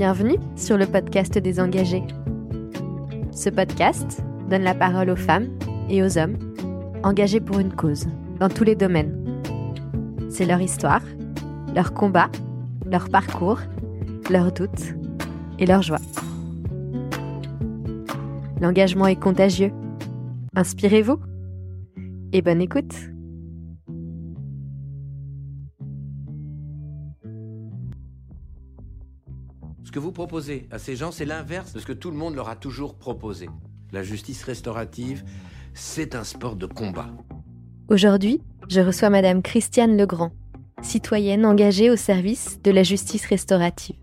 Bienvenue sur le podcast des engagés. Ce podcast donne la parole aux femmes et aux hommes engagés pour une cause, dans tous les domaines. C'est leur histoire, leur combat, leur parcours, leurs doutes et leurs joies. L'engagement est contagieux. Inspirez-vous et bonne écoute. Ce que vous proposez à ces gens, c'est l'inverse de ce que tout le monde leur a toujours proposé. La justice restaurative, c'est un sport de combat. Aujourd'hui, je reçois Madame Christiane Legrand, citoyenne engagée au service de la justice restaurative.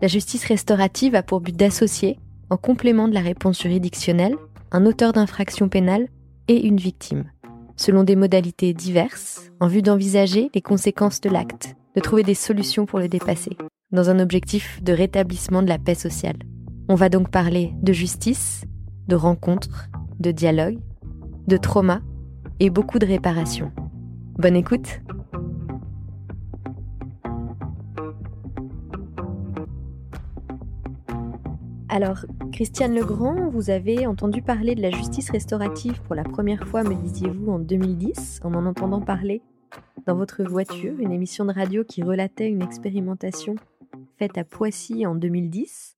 La justice restaurative a pour but d'associer, en complément de la réponse juridictionnelle, un auteur d'infraction pénale et une victime, selon des modalités diverses, en vue d'envisager les conséquences de l'acte, de trouver des solutions pour le dépasser dans un objectif de rétablissement de la paix sociale. On va donc parler de justice, de rencontres, de dialogue, de trauma et beaucoup de réparation. Bonne écoute Alors, Christiane Legrand, vous avez entendu parler de la justice restaurative pour la première fois, me disiez-vous, en 2010, en en entendant parler dans votre voiture, une émission de radio qui relatait une expérimentation faite à Poissy en 2010.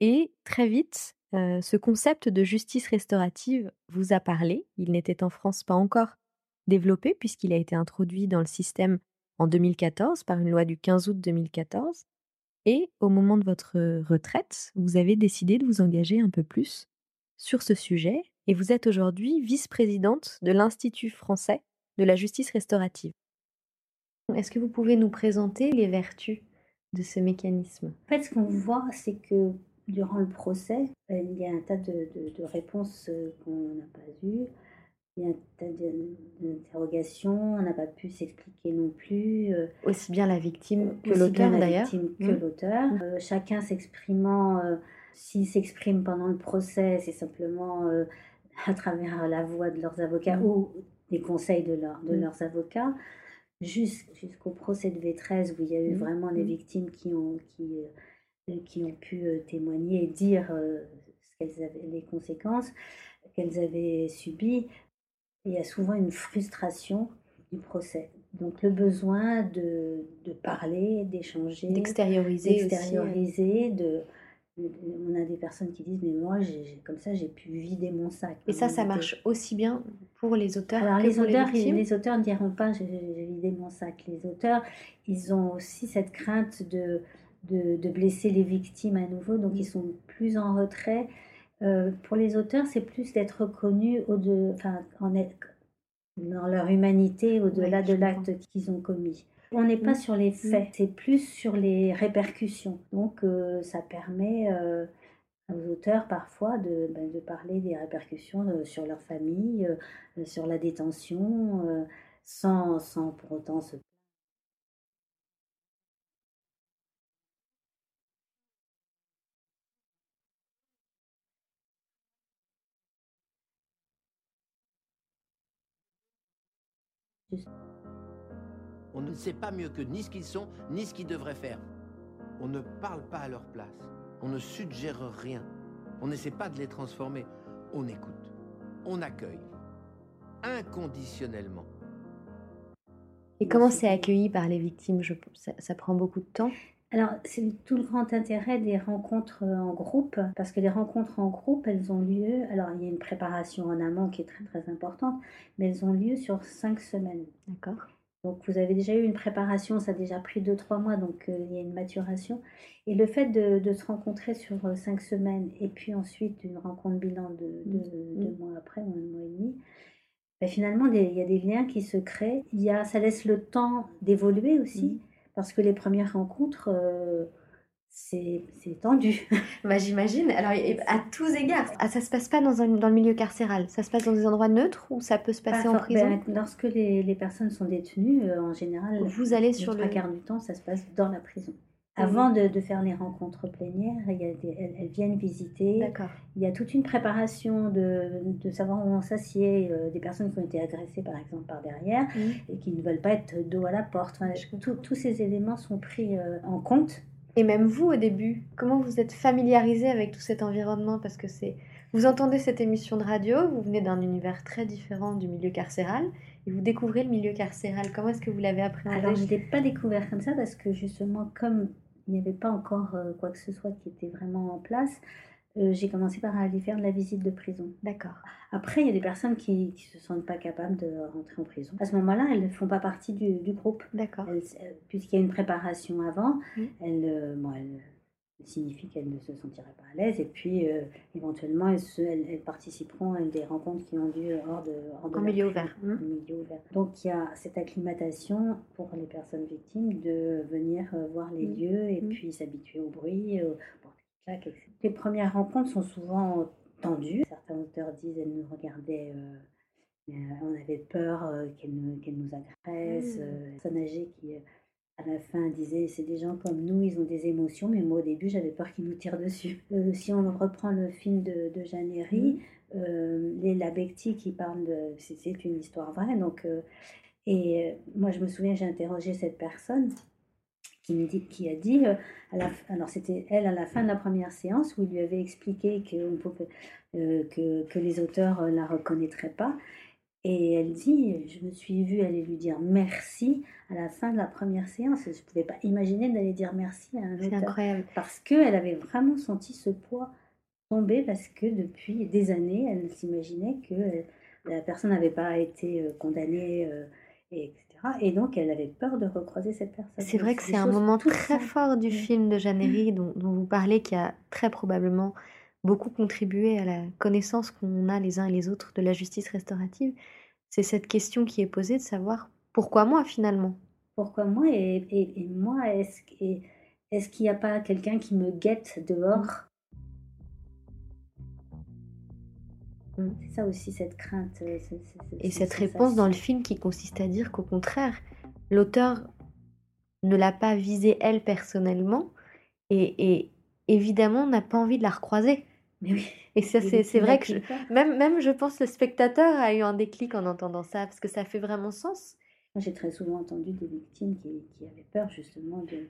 Et très vite, euh, ce concept de justice restaurative vous a parlé. Il n'était en France pas encore développé puisqu'il a été introduit dans le système en 2014 par une loi du 15 août 2014. Et au moment de votre retraite, vous avez décidé de vous engager un peu plus sur ce sujet et vous êtes aujourd'hui vice-présidente de l'Institut français de la justice restaurative. Est-ce que vous pouvez nous présenter les vertus? De ce mécanisme En fait, ce qu'on voit, c'est que durant le procès, euh, il y a un tas de, réponses euh, qu'on n'a pas eues. Il y a un tas d'interrogations, on n'a pas pu s'expliquer non plus. Euh, Aussi bien la victime que l'auteur d'ailleurs. que mmh. l'auteur. Mmh. chacun s'exprimant, s'il s'exprime pendant le procès, c'est simplement à travers la voix de leurs avocats mmh. ou des conseils de, de leurs avocats jusqu'au procès de V13 où il y a eu mmh. vraiment les mmh. victimes qui ont, qui, euh, qui ont pu euh, témoigner et dire euh, qu'elles avaient, les conséquences qu'elles avaient subies. Il y a souvent une frustration du procès. Donc le besoin de, de parler, d'échanger, d'extérioriser, d'extérioriser, de, on a des personnes qui disent mais moi comme ça j'ai pu vider mon sac. Et ça ça marche aussi bien pour les auteurs Alors que les pour auteurs les, les auteurs ne diront pas j'ai vidé mon sac. Les auteurs ils ont aussi cette crainte de de, blesser les victimes à nouveau donc ils sont plus en retrait. Euh, pour les auteurs c'est plus d'être reconnus au de enfin en, dans leur humanité au-delà de l'acte qu'ils ont commis. On n'est pas mmh. sur les faits, c'est plus sur les répercussions. Donc euh, ça permet euh, aux auteurs parfois de, ben, de, parler des répercussions euh, sur leur famille, sur la détention, sans, sans pour autant se On ne sait pas mieux que ni ce qu'ils sont, ni ce qu'ils devraient faire. On ne parle pas à leur place. On ne suggère rien. On n'essaie pas de les transformer. On écoute. On accueille. Inconditionnellement. Et comment c'est accueilli par les victimes? Je, ça, ça prend beaucoup de temps alors, c'est tout le grand intérêt des rencontres en groupe, parce que les rencontres en groupe, elles ont lieu, alors il y a une préparation en amont qui est très très importante, mais elles ont lieu sur cinq semaines. D'accord. Donc vous avez déjà eu une préparation, ça a déjà pris 2-3 mois, donc euh, il y a une maturation. Et le fait de, se rencontrer sur 5 euh, semaines et puis ensuite une rencontre bilan de, mmh. deux mois après, ou un mois et demi, ben, finalement il y a des liens qui se créent. Il y a, ça laisse le temps d'évoluer aussi, mmh. parce que les premières rencontres... Euh, c'est tendu. bah, J'imagine. Alors, à tous égards, ah, ça se passe pas dans, un, dans, le milieu carcéral Ça se passe dans des endroits neutres ou ça peut se passer en prison? ben, Lorsque les, les, personnes sont détenues, euh, en général, vous allez sur le quart du temps, ça se passe dans la prison. Avant de, de, faire les rencontres plénières, il y a elles, viennent visiter. Il y a toute une préparation de, de savoir où on s'assied. Euh, des personnes qui ont été agressées, par exemple, par derrière et qui ne veulent pas être dos à la porte. tous ces éléments sont pris euh, en compte Et même vous, au début, comment vous êtes familiarisé avec tout cet environnement? Parce que c'est... Vous entendez cette émission de radio, vous venez d'un univers très différent du milieu carcéral, et vous découvrez le milieu carcéral. Comment est-ce que vous l'avez appréhendé? Alors, je ne l'ai pas découvert comme ça, parce que justement, comme il n'y avait pas encore euh, quoi que ce soit qui était vraiment en place, euh, j'ai commencé par aller faire de la visite de prison. D'accord. Après, il y a des personnes qui ne se sentent pas capables de rentrer en prison. À ce moment-là, elles ne font pas partie du, du groupe. D'accord. Puisqu'il y a une préparation avant, Mm. elles, euh, bon, elles- signifie qu'elles ne se sentiraient pas à l'aise. Et puis, euh, éventuellement, elles, se- elles- elles participeront à des rencontres qui ont lieu hors de, hors de En milieu ouvert. en milieu ouvert. Donc, il y a cette acclimatation pour les personnes victimes de venir euh, voir les lieux et puis s'habituer au bruit. Les premières rencontres sont souvent tendues. Certains auteurs disent qu'elles nous regardaient. euh, euh, on avait peur euh, qu'elles nous, qu'elles nous agressent. Mm. Euh, personne âgée qui, euh, à la fin, disait c'est des gens comme nous, ils ont des émotions, mais moi au début j'avais peur qu'ils nous tirent dessus. Si on reprend le film de, de Herry, euh, les Labecti qui parlent de. C'est, une histoire vraie, donc. et moi je me souviens, j'ai interrogé cette personne qui, me dit, qui a dit, euh, à la, f- alors c'était elle à la fin de la première séance où il lui avait expliqué que, on pouvait- euh, que, que les auteurs ne la reconnaîtraient pas. Et elle dit, je me suis vue aller lui dire merci à la fin de la première séance. Je ne pouvais pas imaginer d'aller dire merci à un C'est auteur. incroyable. Parce qu'elle avait vraiment senti ce poids tomber parce que depuis des années, elle s'imaginait que euh, la personne n'avait pas été euh, condamnée, euh, et. Et donc, elle avait peur de recroiser cette personne. C'est vrai que c'est un moment très fort du film de Jeanne Herry dont, dont vous parlez qui a très probablement beaucoup contribué à la connaissance qu'on a les uns et les autres de la justice restaurative. C'est cette question qui est posée de savoir pourquoi moi finalement? Pourquoi moi? Et, et- et moi, est-ce est-ce qu'il n'y a pas quelqu'un qui me guette dehors? C'est ça aussi, cette crainte. euh, ce- ce- ce- Et cette réponse dans le film qui consiste à dire qu'au contraire, l'auteur ne l'a pas visée elle personnellement et, et évidemment n'a pas envie de la recroiser. Mais oui. Et ça, c'est vrai que je- même, même, je pense, le spectateur a eu un déclic en entendant ça parce que ça fait vraiment sens. J'ai très souvent entendu des victimes qui, qui avaient peur justement de,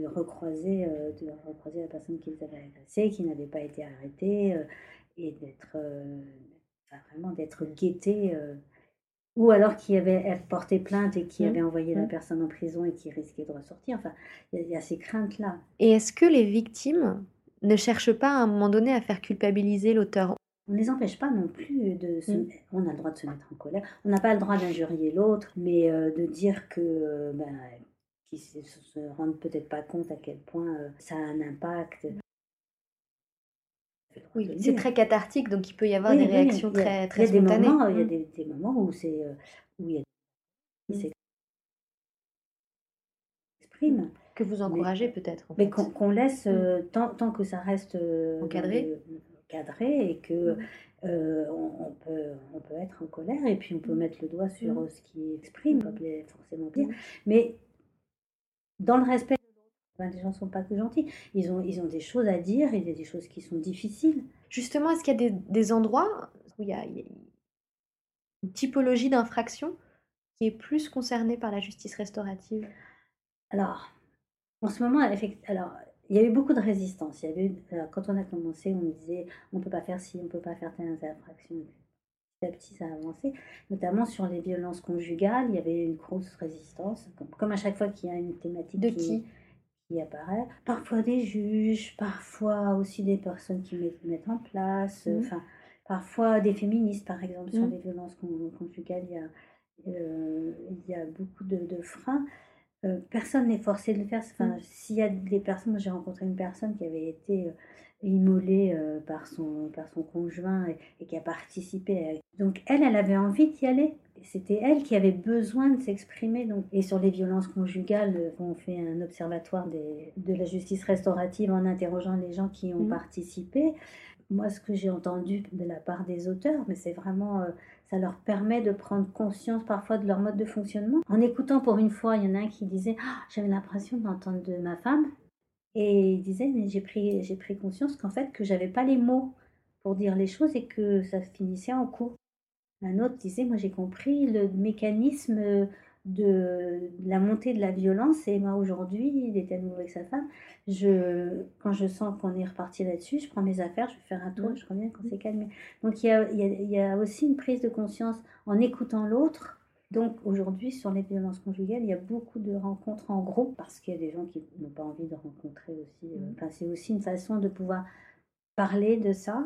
de recroiser, euh, de recroiser la personne qu'ils avaient agressée, qui n'avait pas été arrêtée, euh, et d'être euh, enfin, vraiment d'être guettée, euh, ou alors qui avait porté plainte et qui Mm. avait envoyé la Mm. personne en prison et qui risquait de ressortir. Enfin, il y, a- il y a ces craintes-là. Et est-ce que les victimes ne cherchent pas à un moment donné à faire culpabiliser l'auteur? On ne les empêche pas non plus de se... On a le droit de se mettre en colère. On n'a pas le droit d'injurier l'autre, mais de dire que... ben, qu'ils se, se- rendent peut-être pas compte à quel point euh, ça a un impact. Oui, c'est très cathartique, donc il peut y avoir Oui, des oui, réactions a- très, il y très a des spontanées. moments, Il y a Mm. des, des moments où c'est euh, où il y a qui Mm. s'expriment. Que vous encouragez peut-être. en Mais qu'on qu'on laisse, euh, tant, tant que ça reste euh, Encadré. le- encadré et que Mm. euh, on, on peut, on peut être en colère et puis on peut Mm. mettre le doigt sur Mm. ce qui exprime, Mm. pas bien- forcément. Mm. Mais dans le respect de l'autre, ben, les gens ne sont pas que gentils. Ils ont, ils ont des choses à dire, il y a des choses qui sont difficiles. Justement, est-ce qu'il y a des, des endroits où il y a, il y a une typologie d'infraction qui est plus concernée par la justice restaurative? Alors, en ce moment, alors, il y a eu beaucoup de résistance. Il y avait eu- quand on a commencé, on disait on ne peut pas faire ci, on ne peut pas faire telle infraction. Petit à petit, ça a avancé, notamment sur les violences conjugales. Il y avait une grosse résistance, comme, comme à chaque fois qu'il y a une thématique De qui qui? apparaît. Parfois des juges, parfois aussi des personnes qui mettent, mettent en place, Mhm. enfin, parfois des féministes, par exemple, sur Mhm. les violences con- conjugales. Il y a, euh, il y a beaucoup de, de freins. Euh, personne n'est forcé de le faire. Enfin, Mhm. S'il y a des personnes, moi j'ai rencontré une personne qui avait été euh, immolée euh, par, son, par son conjoint et, et qui a participé. à- Donc elle, elle avait envie d'y aller. C'était elle qui avait besoin de s'exprimer. Donc, et sur les violences conjugales, euh, on fait un observatoire des- de la justice restaurative en interrogeant les gens qui ont Mhm. participé. Moi, ce que j'ai entendu de la part des auteurs, mais c'est vraiment, euh, ça leur permet de prendre conscience parfois de leur mode de fonctionnement. En écoutant pour une fois, il y en a un qui disait Ah, J'avais l'impression d'entendre de ma femme. Et il disait Mais j'ai pris, j'ai pris conscience qu'en fait, que j'avais pas les mots pour dire les choses et que ça finissait en coup. Un autre disait Moi, j'ai compris le mécanisme de la montée de la violence. Et moi, aujourd'hui, il était à nouveau avec sa femme. Je, quand je sens qu'on est reparti là-dessus, je prends mes affaires, je vais faire un tour, je reviens quand c'est calmé. Donc, il y, a, il y a aussi une prise de conscience en écoutant l'autre. Donc aujourd'hui, sur les violences conjugales, il y a beaucoup de rencontres en groupe parce qu'il y a des gens qui n'ont pas envie de rencontrer aussi. Euh, enfin, c'est aussi une façon de pouvoir parler de ça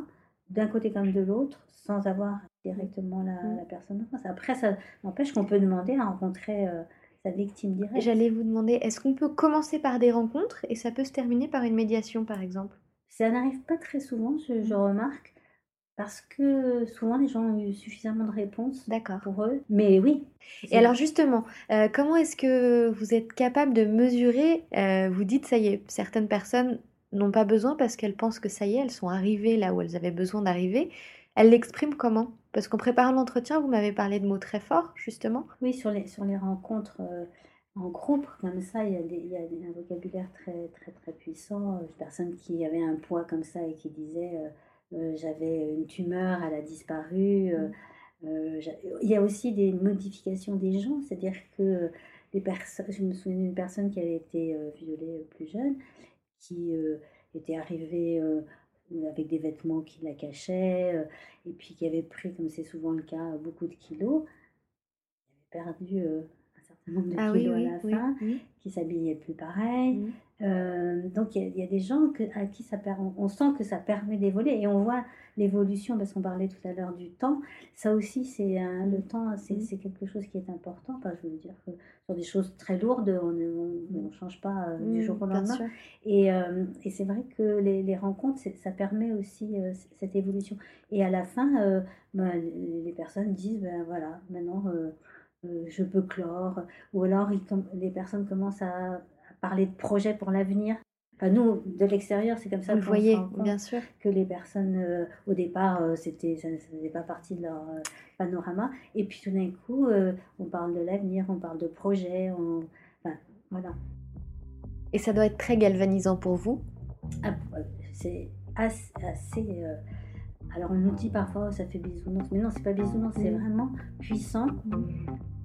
d'un côté comme de l'autre sans avoir directement la, mm. personne en face. Après, ça n'empêche qu'on peut demander à rencontrer euh, sa victime directe. J'allais vous demander, est-ce qu'on peut commencer par des rencontres et ça peut se terminer par une médiation, par exemple? Ça n'arrive pas très souvent, je, je, remarque, parce que souvent les gens ont eu suffisamment de réponses pour eux. Mais oui. Et alors justement, euh, comment est-ce que vous êtes capable de mesurer euh, Vous dites, ça y est, certaines personnes n'ont pas besoin parce qu'elles pensent que ça y est, elles sont arrivées là où elles avaient besoin d'arriver. Elles l'expriment comment? Parce qu'en préparant l'entretien, vous m'avez parlé de mots très forts, justement. Oui, sur les, sur les rencontres euh, en groupe, comme ça, il y, a des, il y a un vocabulaire très, très, très puissant. Une personne qui avait un poids comme ça et qui disait euh, j'avais une tumeur, elle a disparu. Euh, il y a aussi des modifications des gens, c'est-à-dire que les personnes, je me souviens d'une personne qui avait été violée plus jeune qui euh, était arrivée euh, avec des vêtements qui la cachaient, euh, et puis qui avait pris, comme c'est souvent le cas, beaucoup de kilos. Elle avait perdu certain nombre de ah kilos à la fin, qui s'habillait plus pareil. Mmh. Euh, donc il y, a des gens que, à qui ça on sent que ça permet d'évoluer et on voit l'évolution parce qu'on parlait tout à l'heure du temps. Ça aussi, c'est le mm. temps, mm. c'est quelque chose qui est important. Enfin, je veux dire que sur des choses très lourdes, on ne change pas euh, du mm, jour au lendemain. Et, euh, et c'est vrai que les, les rencontres, ça permet aussi cette évolution. Et à la fin, ben, les personnes disent, ben voilà, maintenant. Je peux clore, ou alors les personnes commencent à, parler de projets pour l'avenir. Enfin, nous, de l'extérieur, c'est comme ça que vous voyez, bien sûr. que les personnes, euh, au départ, euh, c'était, ça ne faisait pas partie de leur euh, panorama. Et puis tout d'un coup, on parle de l'avenir, on parle de projets, on... enfin, voilà. Et ça doit être très galvanisant pour vous? Ah, C'est assez... alors on nous dit parfois, ça fait bisounours, mais non, c'est pas bisounours, c'est vraiment puissant.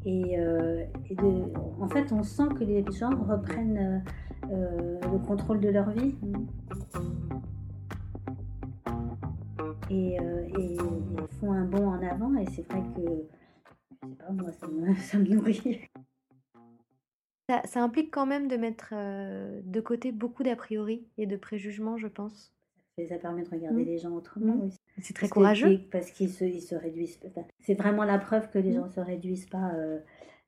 Et, euh, de, en fait, on sent que les gens reprennent euh, le contrôle de leur vie. Et, euh, et, font un bond en avant. Et c'est vrai que, je sais pas, moi, ça me, ça me nourrit. Ça, ça, implique quand même de mettre de côté beaucoup d'a priori et de préjugements, je pense. Ça permet de regarder mmh. les gens autrement mmh. aussi. C'est très courageux. parce qu'ils se, ils se réduisent. C'est vraiment la preuve que les mmh. gens ne se réduisent pas euh,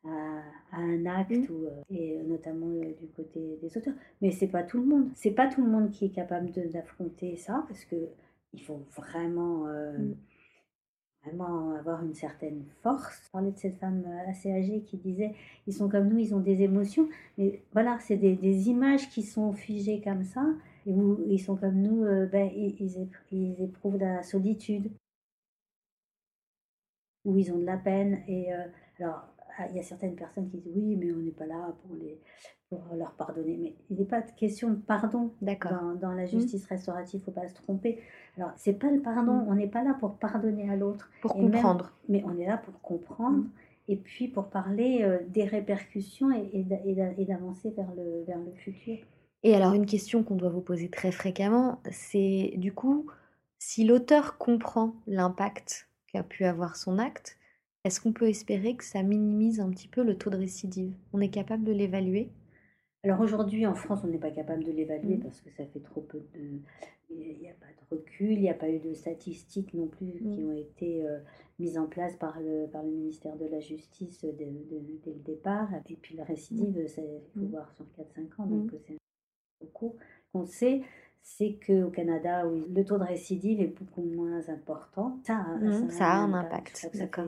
à, un acte, mmh. ou, euh, et notamment euh, du côté des auteurs. Mais c'est pas tout le monde. C'est pas tout le monde qui est capable d'affronter ça, parce que il faut vraiment, mmh. vraiment avoir une certaine force. Je parlais de cette femme assez âgée qui disait ils sont comme nous, ils ont des émotions. Mais voilà, c'est des, des images qui sont figées comme ça où ils sont comme nous, euh, ben, ils, ils, éprouvent de la solitude, où ils ont de la peine. Et euh, alors, ah, il y a certaines personnes qui disent oui, mais on n'est pas là pour, les, pour leur pardonner. Mais il n'est pas de question de pardon dans, dans, la mmh. justice restaurative, il ne faut pas se tromper. Alors, c'est pas le pardon, mmh. on n'est pas là pour pardonner à l'autre. Pour comprendre. mais on est là pour comprendre. Mmh. Et puis pour parler euh, des répercussions et, et d'avancer vers le, vers le futur. Et alors une question qu'on doit vous poser très fréquemment, c'est du coup, si l'auteur comprend l'impact qu'a pu avoir son acte, est-ce qu'on peut espérer que ça minimise un petit peu le taux de récidive? On est capable de l'évaluer? Alors aujourd'hui en France, on n'est pas capable de l'évaluer mmh. parce que ça fait trop peu de... Il n'y a pas de recul, il n'y a pas eu de statistiques non plus qui mmh. ont été euh, mises en place par le, par le ministère de la Justice dès, le départ. Et puis la récidive, il faut mmh. voir sur 4-5 ans, donc c'est beaucoup. qu'on sait, c'est qu'au Canada, le taux de récidive est beaucoup moins important. Ça, mmh, ça, a un impact. D'accord.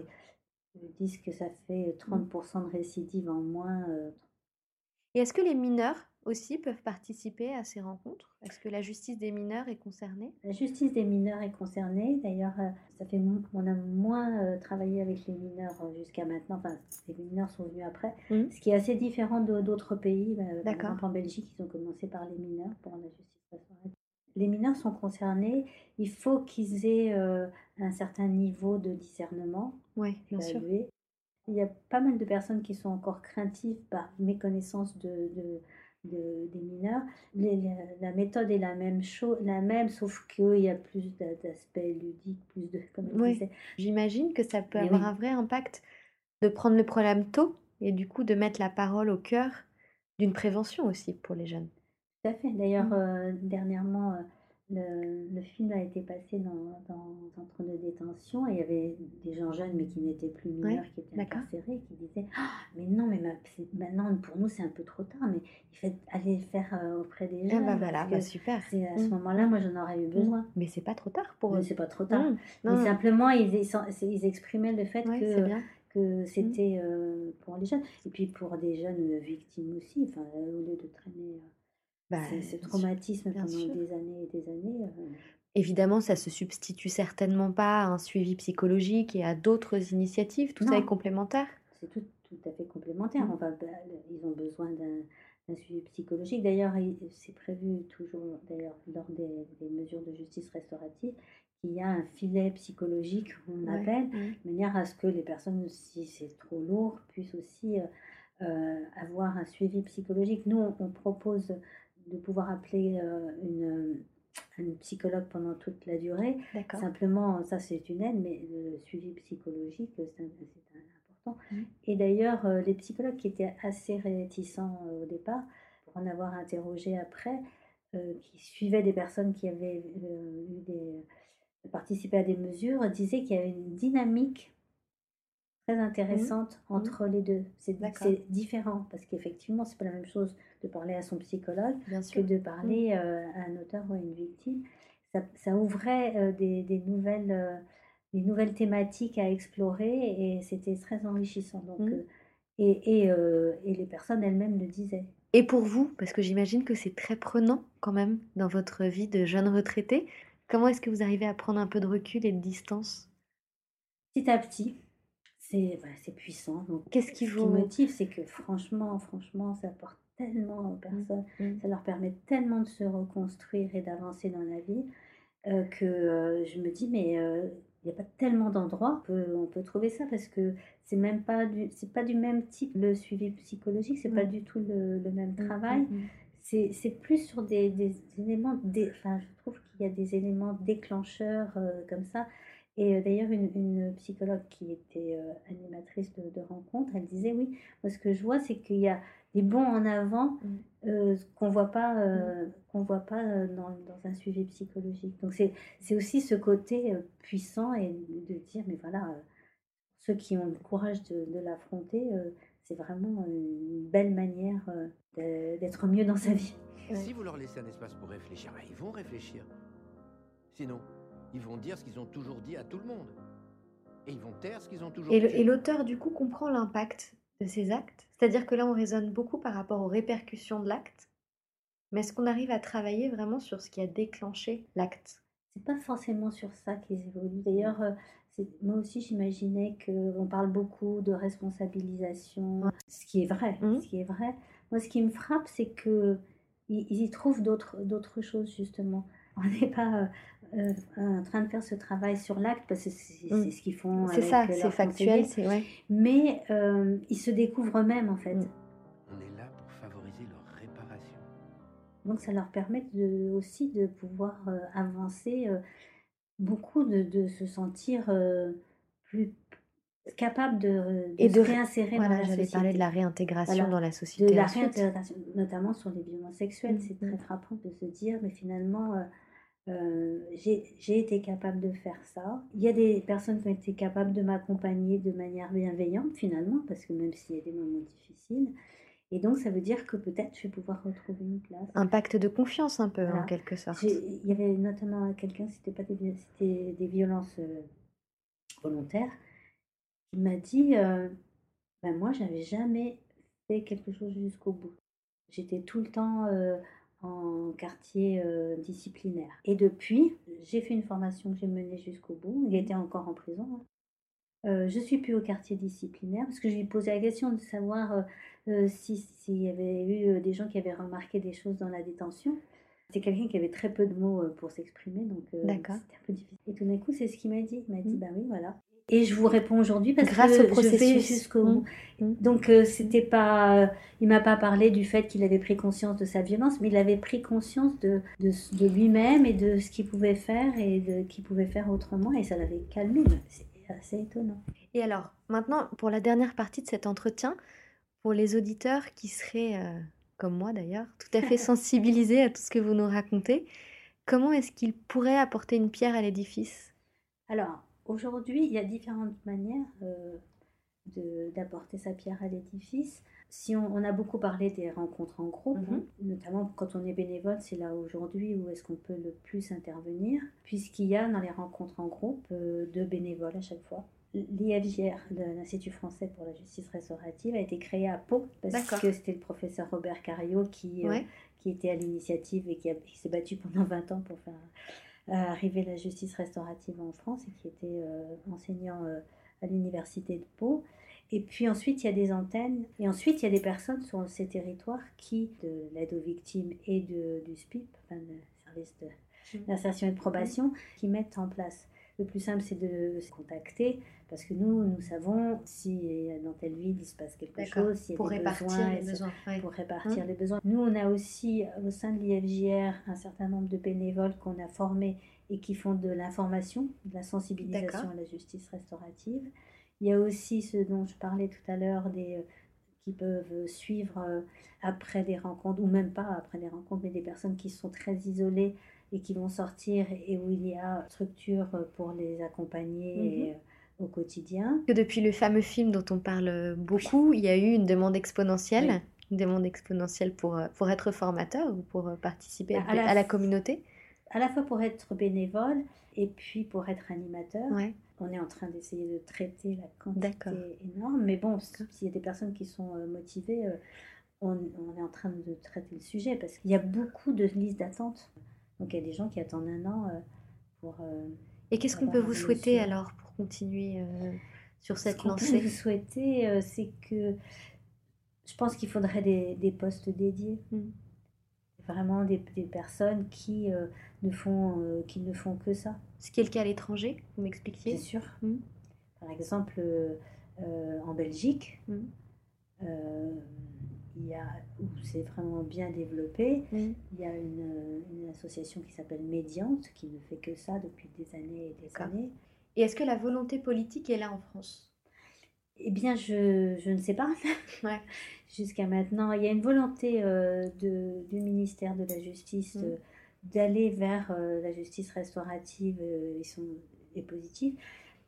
Ils disent que ça fait 30% de récidive en moins. Euh, Et est-ce que les mineurs aussi peuvent participer à ces rencontres? Est-ce que la justice des mineurs est concernée? La justice des mineurs est concernée. D'ailleurs, euh, ça fait on a moins euh, travaillé avec les mineurs euh, jusqu'à maintenant. Enfin, les mineurs sont venus après, mmh. ce qui est assez différent d'autres pays. Par exemple, en Belgique, ils ont commencé par les mineurs pour la justice les mineurs sont concernés, il faut qu'ils aient un certain niveau de discernement. Oui, bien sûr. Il y a pas mal de personnes qui sont encore craintives par méconnaissance de, de, de- des mineurs. Les- la, la méthode est la même chose, la même, sauf qu'il y a plus d'a- d'aspects ludiques, plus de, comme Oui. J'imagine que ça peut Mais avoir oui. un vrai impact de prendre le problème tôt et du coup de mettre la parole au cœur d'une prévention aussi pour les jeunes. Tout à fait. D'ailleurs, Mm. euh, dernièrement, euh, le, le film a été passé dans, dans un centre de détention et il y avait des gens jeunes mais qui n'étaient plus mineurs, qui étaient incarcérés, qui disaient Ah, Mais non, mais ma- maintenant pour nous c'est un peu trop tard, mais il faut aller le faire euh, auprès des Ah jeunes. bah parce voilà, bah super. c'est à ce Mm. moment-là, moi j'en aurais eu besoin. Mais c'est pas trop tard pour eux. c'est pas trop tard. Mm. Mais simplement, ils, ils, exprimaient le fait que que c'était euh, pour les jeunes et puis pour des jeunes victimes aussi enfin au lieu de traîner euh, Bah, traumatismes bien pendant sûr. des années et des années euh, Évidemment, ça se substitue certainement pas à un suivi psychologique et à d'autres initiatives. Tout ça est complémentaire. c'est tout, tout à fait complémentaire Mm. enfin bah, ils ont besoin d'un suivi psychologique d'ailleurs il- c'est prévu toujours d'ailleurs lors des, des mesures de justice restaurative qu'il y a un filet psychologique on Ouais, appelle ouais. de manière à ce que les personnes, si c'est trop lourd, puissent aussi euh, euh, avoir un suivi psychologique. Nous, on, on propose de pouvoir appeler euh, une, une psychologue pendant toute la durée. Simplement, ça c'est une aide, mais le suivi psychologique, c'est important. Mhm. Et d'ailleurs, euh, les psychologues qui étaient assez réticents euh, au départ, pour en avoir interrogé après, euh, qui suivaient des personnes qui avaient euh, eu des, participé à des mesures, disaient qu'il y avait une dynamique très intéressante entre les deux. C'est différent parce qu'effectivement, c'est pas la même chose de parler à son psychologue Bien que de parler euh, à un auteur ou à une victime. Ça, ça ouvrait euh, des, des nouvelles, euh, des nouvelles thématiques à explorer et c'était très enrichissant. Donc, et, et, et les personnes elles-mêmes le disaient. Et pour vous, parce que j'imagine que c'est très prenant quand même dans votre vie de jeune retraité, comment est-ce que vous arrivez à prendre un peu de recul et de distance? Petit à petit, c'est puissant. Donc, Qu'est-ce qui vous- motive, c'est que franchement, franchement, ça apporte tellement aux personnes, Mm. ça leur permet tellement de se reconstruire et d'avancer dans la vie euh, que euh, je me dis, mais euh, il n'y a pas tellement d'endroits où on peut, on peut trouver ça parce que c'est même pas du, c'est pas du même type. Le suivi psychologique, c'est pas Ouais. du tout le, le même Mm, travail. mm, mm. C'est plus sur des, des éléments, dé- enfin, je trouve qu'il y a des éléments déclencheurs comme ça. Et euh, d'ailleurs, une, une psychologue qui était euh, animatrice de, de rencontre, elle disait oui, moi ce que je vois, c'est qu'il y a des bons en avant Mm. euh, qu'on voit pas, euh, qu'on voit pas euh, dans, dans un suivi psychologique. Donc c'est c'est aussi ce côté euh, puissant et de dire, mais voilà, euh, ceux qui ont le courage de, de l'affronter, euh, c'est vraiment une belle manière euh, de- d'être mieux dans sa vie. Ouais. Si vous leur laissez un espace pour réfléchir, bah, ils vont réfléchir. Sinon, ils vont dire ce qu'ils ont toujours dit à tout le monde. Et ils vont taire ce qu'ils ont toujours Et dit. le- et l'auteur, du coup, comprend l'impact de ces actes? C'est-à-dire que là, on raisonne beaucoup par rapport aux répercussions de l'acte. Mais est-ce qu'on arrive à travailler vraiment sur ce qui a déclenché l'acte? C'est pas forcément sur ça qu'ils évoluent. D'ailleurs, euh, c'est- moi aussi, j'imaginais qu'on parle beaucoup de responsabilisation, Ouais. ce qui est vrai. Mhm. Ce qui est vrai. Moi, ce qui me frappe, c'est que ils, ils y trouvent d'autres d'autres choses justement. On n'est pas euh, en train de faire ce travail sur l'acte parce que c'est c'est ce qu'ils font. C'est avec ça, c'est factuel, ouais. Mais euh, ils se découvrent eux-mêmes en fait. Mhm. On est là pour favoriser leur réparation. Donc ça leur permet de, aussi de pouvoir euh, avancer, euh, beaucoup de, de se sentir euh, plus capable de, de Et de ré- réinsérer Voilà, dans la société. parler de la réintégration Voilà. dans la De société. la ensuite. réintégration, notamment sur les violences sexuelles. Mhm, C'est très frappant de se dire, mais finalement, euh, j'ai été capable de faire ça. Il y a des personnes qui ont été capables de m'accompagner de manière bienveillante, finalement, parce que même s'il y a des moments difficiles. Et donc, ça veut dire que peut-être je vais pouvoir retrouver une place. Un pacte de confiance, un peu, en quelque sorte. Il y avait notamment quelqu'un, c'était pas des violences euh, volontaires, qui m'a dit euh, ben moi, j'avais jamais fait quelque chose jusqu'au bout. J'étais tout le temps euh, en quartier euh, disciplinaire. Et depuis, j'ai fait une formation que j'ai menée jusqu'au bout. Il était encore en prison. hein. Euh, je suis plus au quartier disciplinaire parce que je lui posais la question de savoir euh, euh, si- s'il y avait eu euh, des gens qui avaient remarqué des choses dans la détention. C'est quelqu'un qui avait très peu de mots pour s'exprimer, donc c'était un peu difficile. Et tout d'un coup, c'est ce qu'il m'a dit. Il m'a dit, Mm. bah oui, voilà. Et je vous réponds aujourd'hui parce Grâce que au processus. je vais jusqu'au bout. Mmh. Mmh. Donc euh, c'était pas, euh, il m'a pas parlé du fait qu'il avait pris conscience de sa violence, mais il avait pris conscience de, de, de lui-même et de ce qu'il pouvait faire et de qu'il pouvait faire autrement et ça l'avait calmé. C'est assez étonnant. Et alors, maintenant, pour la dernière partie de cet entretien, pour les auditeurs qui seraient, euh, comme moi d'ailleurs, tout à fait sensibilisés à tout ce que vous nous racontez, comment est-ce qu'ils pourraient apporter une pierre à l'édifice? Alors, aujourd'hui, il y a différentes manières euh, d'apporter sa pierre à l'édifice. Si on, on a beaucoup parlé des rencontres en groupe, Mhm. hein, notamment quand on est bénévole, c'est là aujourd'hui où est-ce qu'on peut le plus intervenir, puisqu'il y a dans les rencontres en groupe euh, deux bénévoles à chaque fois. L'IFJR, l'Institut français pour la justice restaurative, a été créé à Pau parce que c'était le professeur Robert Cario qui, euh, qui était à l'initiative et qui s'est battu pendant 20 ans pour faire euh, arriver la justice restaurative en France et qui était euh, enseignant euh, à l'université de Pau. Et puis ensuite, il y a des antennes. Et ensuite, il y a des personnes sur ces territoires qui, de l'aide aux victimes et de, du SPIP, enfin, le service Mhm. d'insertion et de probation, qui mettent en place. Le plus simple, c'est de se contacter parce que nous, nous savons si dans telle ville il se passe quelque chose, s'il y a Pour des répartir besoins, les besoins. pour répartir Hein les besoins. Nous, on a aussi au sein de l'IFJR un certain nombre de bénévoles qu'on a formés et qui font de l'information, de la sensibilisation à la justice restaurative. Il y a aussi ce dont je parlais tout à l'heure, des euh, qui peuvent suivre euh, après des rencontres, ou même pas après des rencontres, mais des personnes qui sont très isolées et qui vont sortir et où il y a structure pour les accompagner euh, au quotidien. Que depuis le fameux film dont on parle beaucoup, il y a eu une demande exponentielle. Oui. Une demande exponentielle pour, euh, pour être formateur ou pour euh, participer à, À la à la f- communauté. À la fois pour être bénévole et puis pour être animateur. Ouais. On est en train d'essayer de traiter la quantité énorme, mais bon, s'il y a des personnes qui sont euh, motivées, euh, on, on est en train de traiter le sujet parce qu'il y a beaucoup de listes d'attente. Donc il y a des gens qui attendent un an euh, pour. euh, Et qu'est-ce qu'on peut vous souhaiter monsieur. alors pour continuer euh, sur ce cette qu'on peut lancée? vous souhaiter, c'est que je pense qu'il faudrait des, des postes dédiés. Mm. Vraiment des, des personnes qui, euh, ne font, euh, qui ne font que ça. Ce qui est le cas à l'étranger, vous m'expliquiez? Bien sûr. Mm. Par exemple, euh, en Belgique, Mm. Il y a, où c'est vraiment bien développé, il y a une, une association qui s'appelle Médiante, qui ne fait que ça depuis des années et des années. Et est-ce que la volonté politique est là en France? Eh bien, je, je ne sais pas. Ouais. Jusqu'à maintenant, il y a une volonté euh, de, du ministère de la Justice Mm. euh, d'aller vers euh, la justice restaurative et positive.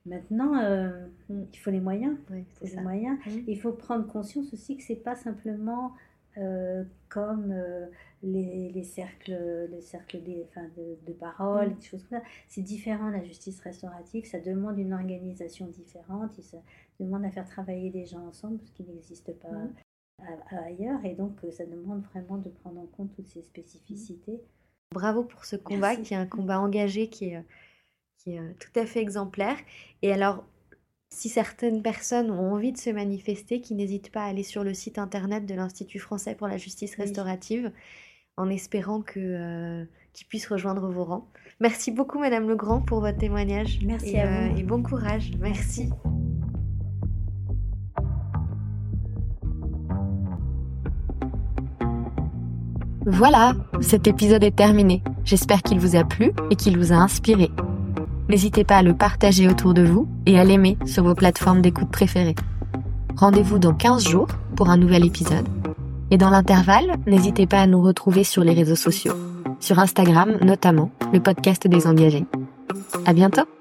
Maintenant, euh, Mm. il faut les moyens. Oui, Il faut les moyens. Mm. Il faut prendre conscience aussi que c'est pas simplement euh, comme euh, les, les cercles, les cercles des, enfin, de, de parole, Mm. des choses comme ça. C'est différent la justice restaurative. Ça demande une organisation différente. Ça demande à faire travailler des gens ensemble, ce qui n'existe pas Mm. ailleurs. Et donc, ça demande vraiment de prendre en compte toutes ces spécificités. Bravo pour ce combat Merci. qui est un combat engagé, qui est, qui est euh, tout à fait exemplaire. Et alors, si certaines personnes ont envie de se manifester, qui n'hésitent pas à aller sur le site internet de l'Institut français pour la justice Oui. restaurative, en espérant que, euh, qu'ils puissent rejoindre vos rangs. Merci beaucoup, Madame Legrand, pour votre témoignage. Merci et, à vous. et bon courage. Merci. Voilà, cet épisode est terminé. J'espère qu'il vous a plu et qu'il vous a inspiré. N'hésitez pas à le partager autour de vous et à l'aimer sur vos plateformes d'écoute préférées. Rendez-vous dans 15 jours pour un nouvel épisode. Et dans l'intervalle, n'hésitez pas à nous retrouver sur les réseaux sociaux. Sur Instagram notamment, le podcast des engagés. À bientôt!